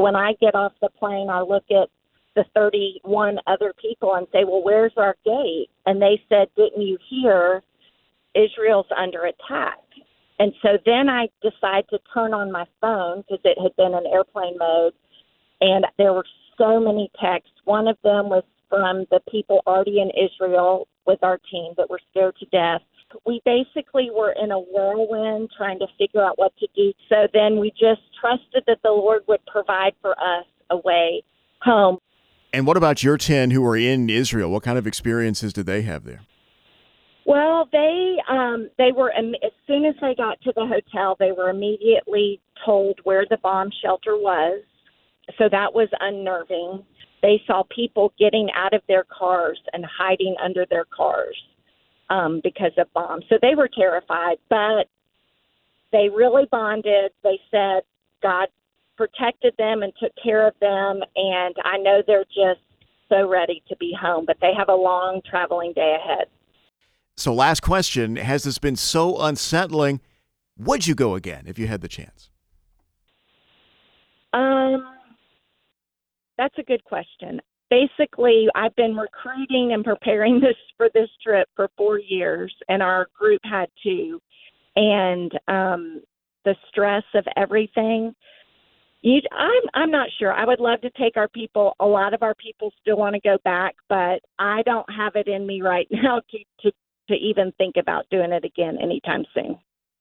When I get off the plane, I look at the 31 other people and say, Well, where's our gate? And they said, Didn't you hear Israel's under attack? And so then I decide to turn on my phone because it had been in airplane mode. And there were so many texts. One of them was from the people already in Israel with our team that were scared to death. We basically were in a whirlwind trying to figure out what to do. So then we just trusted that the Lord would provide for us a way home. And what about your 10 who were in Israel? What kind of experiences did they have there? Well, they um, they were as soon as they got to the hotel, they were immediately told where the bomb shelter was. So that was unnerving. They saw people getting out of their cars and hiding under their cars um, because of bombs. So they were terrified, but they really bonded. They said God protected them and took care of them, and I know they're just so ready to be home, but they have a long traveling day ahead. So, last question Has this been so unsettling? Would you go again if you had the chance? Um, that's a good question. Basically, I've been recruiting and preparing this for this trip for four years, and our group had two. And um, the stress of everything, you, I'm I'm not sure. I would love to take our people. A lot of our people still want to go back, but I don't have it in me right now to to to even think about doing it again anytime soon.